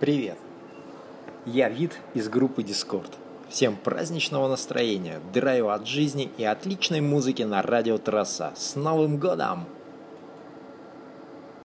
Привет! Я Вид из группы Discord. Всем праздничного настроения, драйва от жизни и отличной музыки на радио Трасса. С Новым Годом!